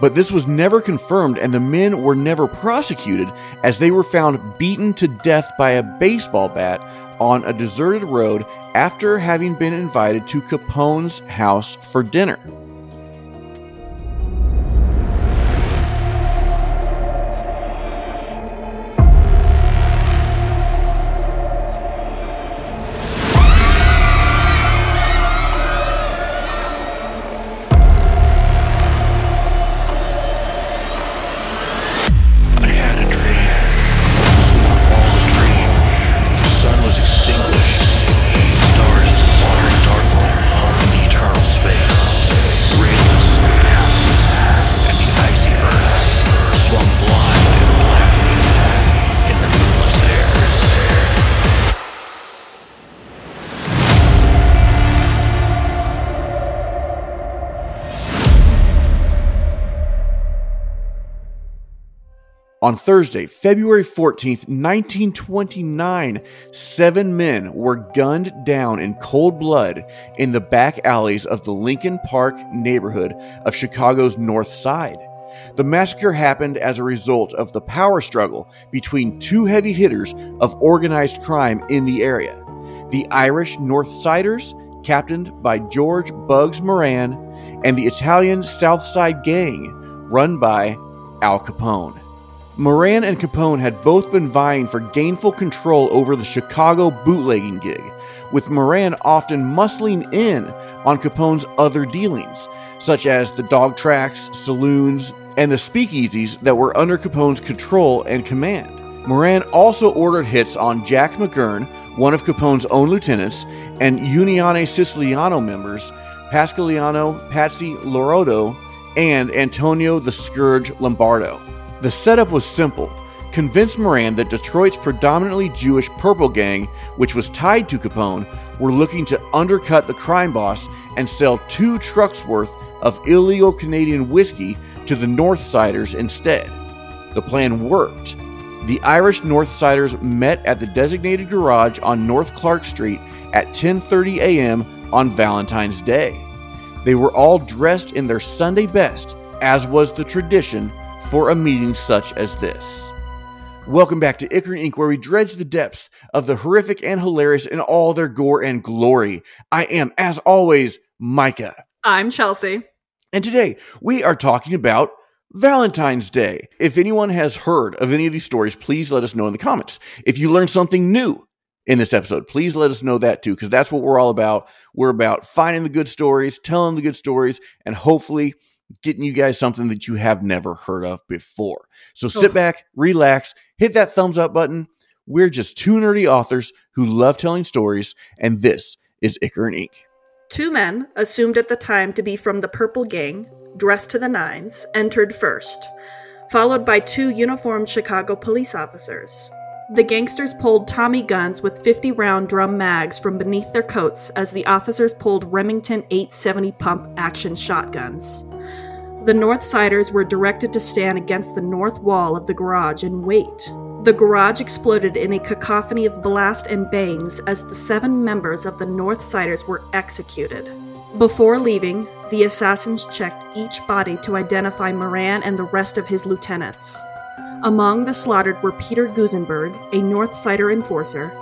But this was never confirmed, and the men were never prosecuted as they were found beaten to death by a baseball bat on a deserted road after having been invited to Capone's house for dinner. On Thursday, February 14th, 1929, seven men were gunned down in cold blood in the back alleys of the Lincoln Park neighborhood of Chicago's North Side. The massacre happened as a result of the power struggle between two heavy hitters of organized crime in the area the Irish North Siders, captained by George Bugs Moran, and the Italian South Side Gang, run by Al Capone. Moran and Capone had both been vying for gainful control over the Chicago bootlegging gig, with Moran often muscling in on Capone's other dealings, such as the dog tracks, saloons, and the speakeasies that were under Capone's control and command. Moran also ordered hits on Jack McGurn, one of Capone's own lieutenants, and Unione Siciliana members, Pasqualino Patsy Lolordo, and Antonio the Scourge Lombardo. The setup was simple. Convince Moran that Detroit's predominantly Jewish Purple Gang, which was tied to Capone, were looking to undercut the crime boss and sell two trucks worth of illegal Canadian whiskey to the Northsiders instead. The plan worked. The Irish Northsiders met at the designated garage on North Clark Street at 10:30 a.m. on Valentine's Day. They were all dressed in their Sunday best, as was the tradition for a meeting such as this. Welcome back to Ichor Inc., where we dredge the depths of the horrific and hilarious in all their gore and glory. I am, as always, Micah. I'm Chelsea. And today we are talking about Valentine's Day. If anyone has heard of any of these stories, please let us know in the comments. If you learned something new in this episode, please let us know that too, because that's what we're all about. We're about finding the good stories, telling the good stories, and hopefully getting you guys something that you have never heard of before. So sit back, relax, hit that thumbs up button. We're just two nerdy authors who love telling stories, and this is Ichor and Ink. Two men, assumed at the time to be from the Purple Gang, dressed to the nines, entered first, followed by two uniformed Chicago police officers. The gangsters pulled Tommy guns with 50 round drum mags from beneath their coats as the officers pulled Remington 870 pump action shotguns. The North Siders were directed to stand against the north wall of the garage and wait. The garage exploded in a cacophony of blast and bangs as the seven members of the North Siders were executed. Before leaving, the assassins checked each body to identify Moran and the rest of his lieutenants. Among the slaughtered were Peter Gusenberg, a North Sider enforcer,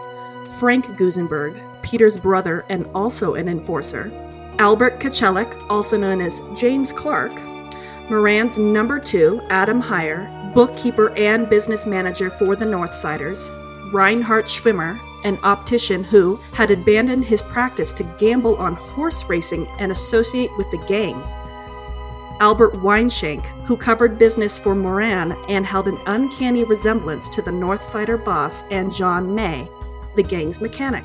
Frank Gusenberg, Peter's brother and also an enforcer, Albert Kachellek, also known as James Clark, Moran's number two, Adam Heyer, bookkeeper and business manager for the Northsiders, Reinhard Schwimmer, an optician who had abandoned his practice to gamble on horse racing and associate with the gang, Albert Weinshank, who covered business for Moran and held an uncanny resemblance to the Northsider boss, and John May, the gang's mechanic.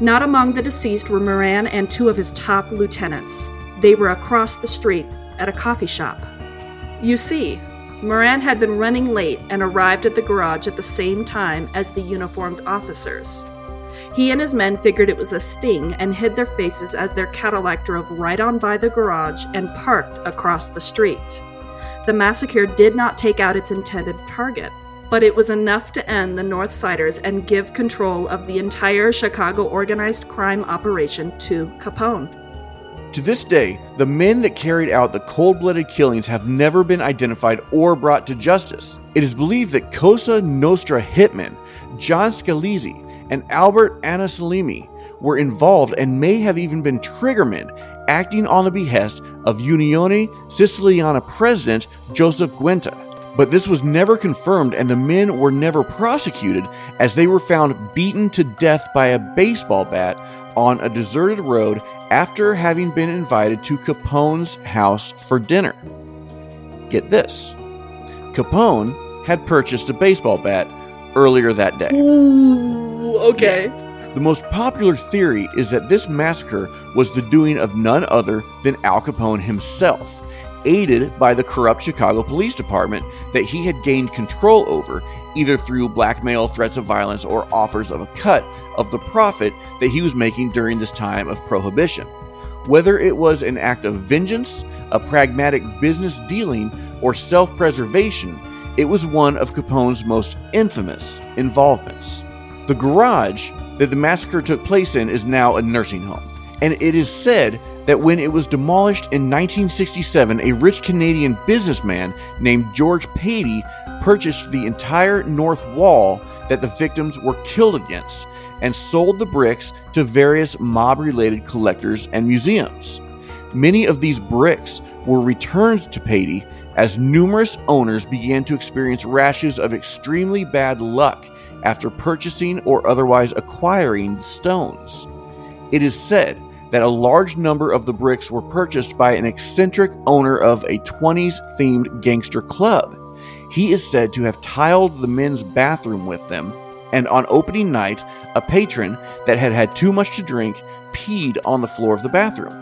Not among the deceased were Moran and two of his top lieutenants. They were across the street at a coffee shop. You see, Moran had been running late and arrived at the garage at the same time as the uniformed officers. He and his men figured it was a sting and hid their faces as their Cadillac drove right on by the garage and parked across the street. The massacre did not take out its intended target, but it was enough to end the North Siders and give control of the entire Chicago organized crime operation to Capone. To this day, the men that carried out the cold blooded killings have never been identified or brought to justice. It is believed that Cosa Nostra hitmen John Scalise and Albert Anselmi were involved and may have even been triggermen acting on the behest of Unione Siciliana president Joseph Giunta. But this was never confirmed, and the men were never prosecuted as they were found beaten to death by a baseball bat on a deserted road after having been invited to Capone's house for dinner. Get this Capone had purchased a baseball bat earlier that day. Ooh, okay. The most popular theory is that this massacre was the doing of none other than Al Capone himself, aided by the corrupt Chicago Police Department that he had gained control over, either through blackmail, threats of violence, or offers of a cut of the profit that he was making during this time of prohibition. Whether it was an act of vengeance, a pragmatic business dealing, or self preservation, it was one of Capone's most infamous involvements. The garage that the massacre took place in is now a nursing home, and it is said that when it was demolished in 1967, a rich Canadian businessman named George Patey purchased the entire north wall that the victims were killed against and sold the bricks to various mob related collectors and museums. Many of these bricks were returned to Patey as numerous owners began to experience rashes of extremely bad luck after purchasing or otherwise acquiring the stones. It is said that a large number of the bricks were purchased by an eccentric owner of a 20s themed gangster club. He is said to have tiled the men's bathroom with them, and on opening night, a patron that had had too much to drink peed on the floor of the bathroom.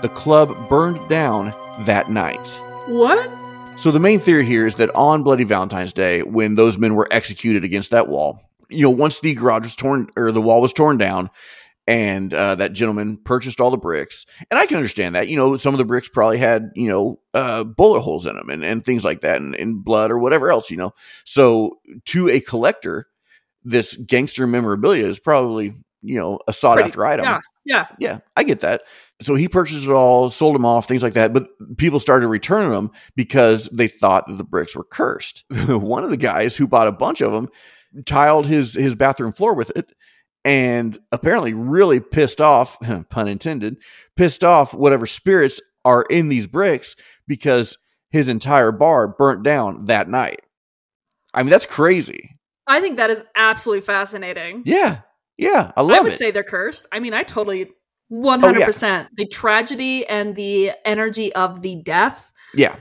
The club burned down that night. What? So the main theory here is that on Bloody Valentine's Day, when those men were executed against that wall, you know, once the garage was torn or the wall was torn down, and uh, that gentleman purchased all the bricks, and I can understand that. You know, some of the bricks probably had you know uh, bullet holes in them and, and things like that, and, and blood or whatever else. You know, so to a collector, this gangster memorabilia is probably you know a sought after item. Yeah, yeah. Yeah, I get that. So he purchased it all, sold them off, things like that. But people started returning them because they thought that the bricks were cursed. One of the guys who bought a bunch of them tiled his his bathroom floor with it, and apparently really pissed off, pun intended, pissed off whatever spirits are in these bricks because his entire bar burnt down that night. I mean, that's crazy. I think that is absolutely fascinating. Yeah, yeah, I love I would it. say they're cursed. I mean, I totally 100%. The tragedy and the energy of the death, yeah,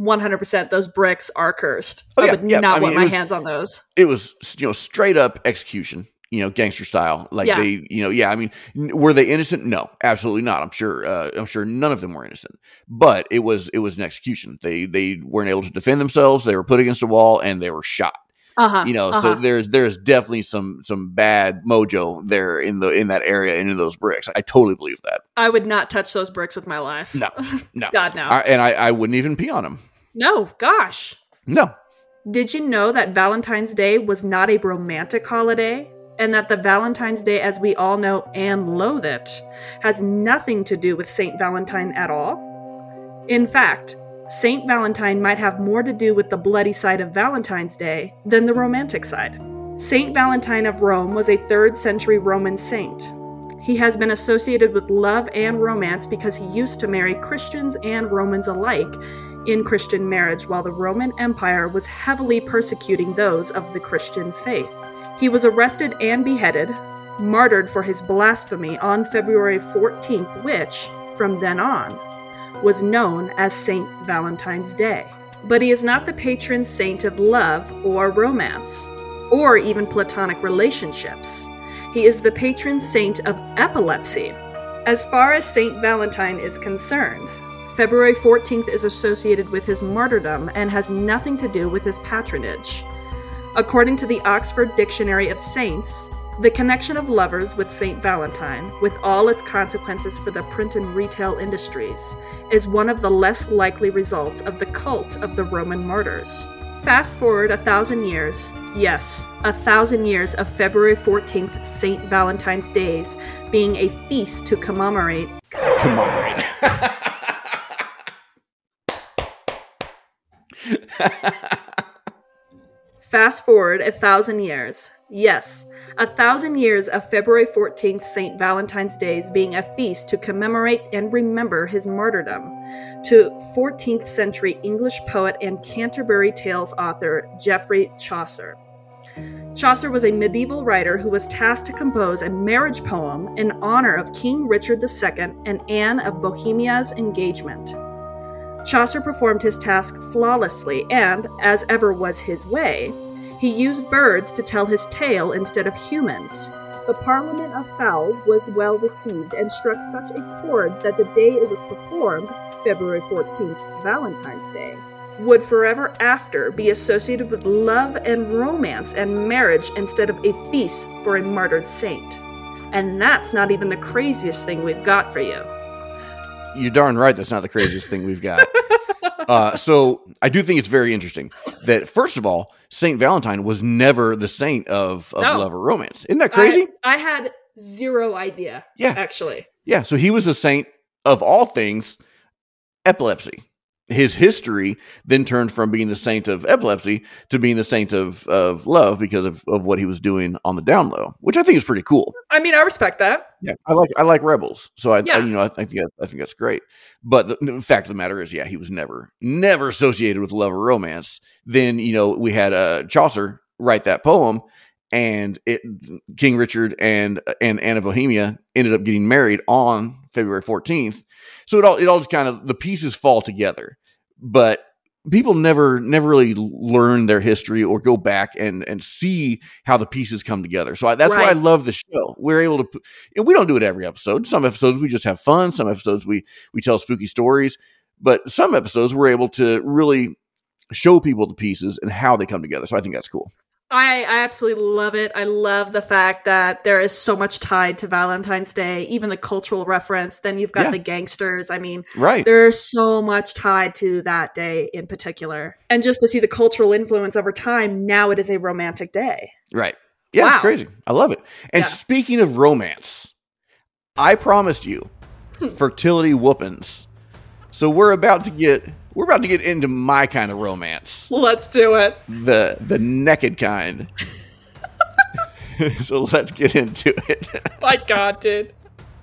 100% those bricks are cursed. Oh, I would yeah. not I mean, want my was- hands on those. it was you know straight up execution you know gangster style like Yeah. they you know yeah i mean were they innocent no absolutely not i'm sure uh, i'm sure none of them were innocent but it was it was an execution they they weren't able to defend themselves they were put against a wall and they were shot Uh-huh. you know uh-huh. so there's there's definitely some some bad mojo there in the in that area and in those bricks i totally believe that I would not touch those bricks with my life. no no God, no. I, and I, I wouldn't even pee on them no, gosh. no Did you know that Valentine's Day was not a romantic holiday? And that the Valentine's Day, as we all know and loathe it, has nothing to do with St. Valentine at all? In fact, St. Valentine might have more to do with the bloody side of Valentine's Day than the romantic side. Saint Valentine of Rome was a 3rd century Roman saint. He has been associated with love and romance because he used to marry Christians and Romans alike in Christian marriage while the Roman Empire was heavily persecuting those of the Christian faith. He was arrested and beheaded, martyred for his blasphemy on February 14th, which, from then on, was known as Saint Valentine's Day. But he is not the patron saint of love or romance, or even platonic relationships. He is the patron saint of epilepsy. As far as Saint Valentine is concerned, February 14th is associated with his martyrdom and has nothing to do with his patronage. According to the Oxford Dictionary of Saints, the connection of lovers with St. Valentine, with all its consequences for the print and retail industries, is one of the less likely results of the cult of the Roman martyrs. Fast forward a thousand years, yes, a thousand years of February 14th St. Valentine's Days being a feast to commemorate Come on, Rain. Fast forward a thousand years. Yes, a thousand years of February 14th, St. Valentine's Days being a feast to commemorate and remember his martyrdom, to 14th century English poet and Canterbury Tales author Geoffrey Chaucer. Chaucer was a medieval writer who was tasked to compose a marriage poem in honor of King Richard II and Anne of Bohemia's engagement. Chaucer performed his task flawlessly, and, as ever was his way, he used birds to tell his tale instead of humans. The Parliament of Fowls was well received and struck such a chord that the day it was performed, February 14th, Valentine's Day, would forever after be associated with love and romance and marriage instead of a feast for a martyred saint. And that's not even the craziest thing we've got for you. You're darn right. That's not the craziest thing we've got. Uh, so I do think it's very interesting that first of all, Saint Valentine was never the saint of, of No. love or romance. Isn't that crazy? I, I had zero idea. Yeah. Actually. yeah. So he was the saint of all things epilepsy. His history then turned from being the saint of epilepsy to being the saint of, of love because of, of what he was doing on the down low, which I think is pretty cool. I mean, I respect that. Yeah, I like I like rebels, so I, Yeah. I you know I think I think that's great. But the, the fact of the matter is, yeah, he was never never associated with love or romance. Then you know we had uh, Chaucer write that poem, and it King Richard and and Anne of Bohemia ended up getting married on February fourteenth. So it all it all just kind of the pieces fall together, but people never never really learn their history or go back and and see how the pieces come together. So I, that's why I love the show. We're able to. And we don't do it every episode. Some episodes we just have fun. Some episodes we we tell spooky stories. But some episodes we're able to really show people the pieces and how they come together. So I think that's cool. I, I absolutely love it. I love the fact that there is so much tied to Valentine's Day, even the cultural reference. Then you've got Yeah. the gangsters. I mean, Right. there's so much tied to that day in particular. And just to see the cultural influence over time, now it is a romantic day. Right. Yeah, it's crazy. I love it. And Yeah. speaking of romance, I promised you Hmm. fertility whoopins. So we're about to get we're about to get into my kind of romance. Let's do it. The the naked kind. so let's get into it. My God, dude.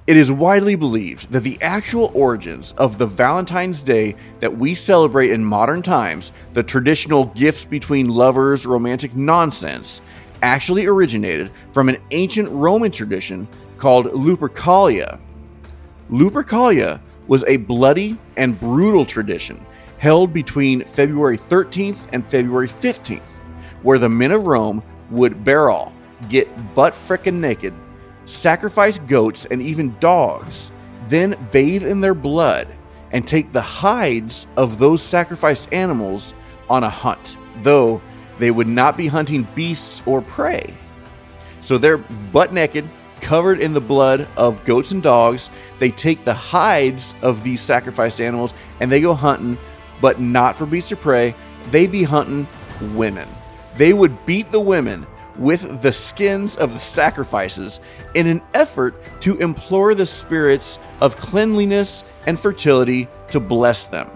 It is widely believed that the actual origins of the Valentine's Day that we celebrate in modern times, the traditional gifts between lovers romantic nonsense, actually originated from an ancient Roman tradition called Lupercalia. Lupercalia was a bloody and brutal tradition held between February 13th and February 15th, where the men of Rome would barrel, get butt frickin' naked, sacrifice goats and even dogs, then bathe in their blood and take the hides of those sacrificed animals on a hunt, though they would not be hunting beasts or prey. So they're butt naked, covered in the blood of goats and dogs. They take the hides of these sacrificed animals and they go hunting, but not for beasts or prey. They be hunting women. They would beat the women with the skins of the sacrifices in an effort to implore the spirits of cleanliness and fertility to bless them.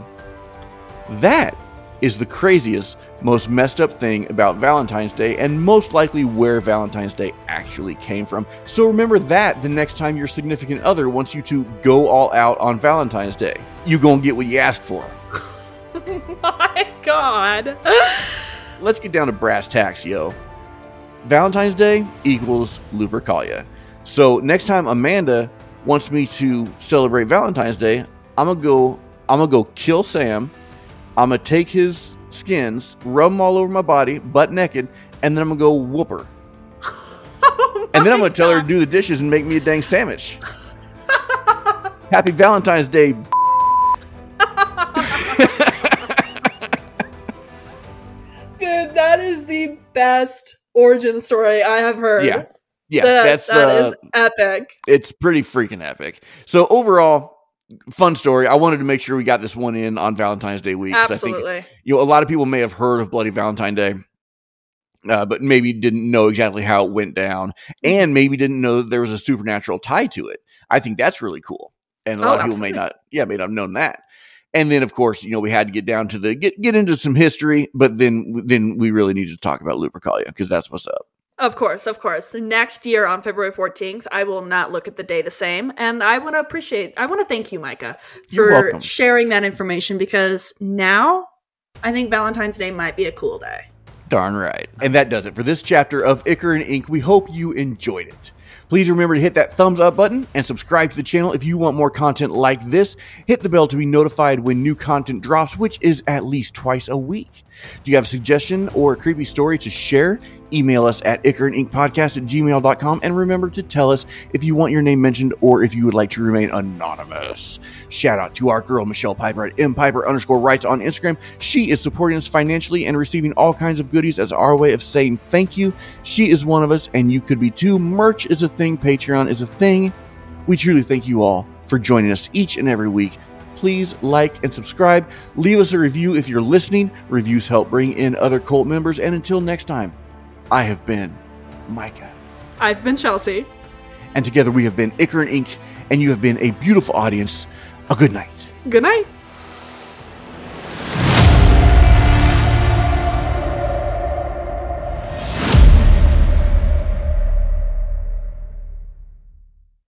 That is the craziest, most messed up thing about Valentine's Day, and most likely where Valentine's Day actually came from. So remember that the next time your significant other wants you to go all out on Valentine's Day. You gonna get what you ask for. My God. Let's get down to brass tacks, yo. Valentine's Day equals Lupercalia. So next time Amanda wants me to celebrate Valentine's Day, I'm gonna go. I'm gonna go kill Sam. I'm gonna take his skins, rub them all over my body, butt naked, and then I'm gonna go whoop her. and then oh I'm gonna tell her to do the dishes and make me a dang sandwich. Happy Valentine's Day. Best origin story I have heard. Yeah, yeah, That- that's that uh, is epic. it's pretty freaking epic. So overall, fun story. I wanted to make sure we got this one in on Valentine's Day week. 'cause I think Absolutely. you know a lot of people may have heard of Bloody Valentine Day, uh, but maybe didn't know exactly how it went down, and maybe didn't know that there was a supernatural tie to it. I think that's really cool. and a Oh, lot of people may not, yeah, may not have known that. And then, of course, you know, we had to get down to the get get into some history, but then then we really needed to talk about Lupercalia because that's what's up. Of course, of course. The next year on February 14th, I will not look at the day the same. And I want to appreciate, I want to thank you, Micah, for sharing that information because now I think Valentine's Day might be a cool day. Darn right. And that does it for this chapter of Ichor and Ink. We hope you enjoyed it. Please remember to hit that thumbs up button and subscribe to the channel if you want more content like this. Hit the bell to be notified when new content drops, which is at least twice a week. Do you have a suggestion or a creepy story to share? Email us at ichorandinkpodcast at gmail.com and remember to tell us if you want your name mentioned or if you would like to remain anonymous. Shout out to our girl Michelle Piper at mpiper underscore rights on Instagram. She is supporting us financially and receiving all kinds of goodies as our way of saying thank you. She is one of us, and you could be too. Merch is a thing, Patreon is a thing. We truly thank you all for joining us each and every week. Please like and subscribe. Leave us a review if you're listening. Reviews help bring in other cult members. And until next time, I have been Micah. I've been Chelsea. And together we have been Ichor and Ink, and you have been a beautiful audience. A good night. Good night.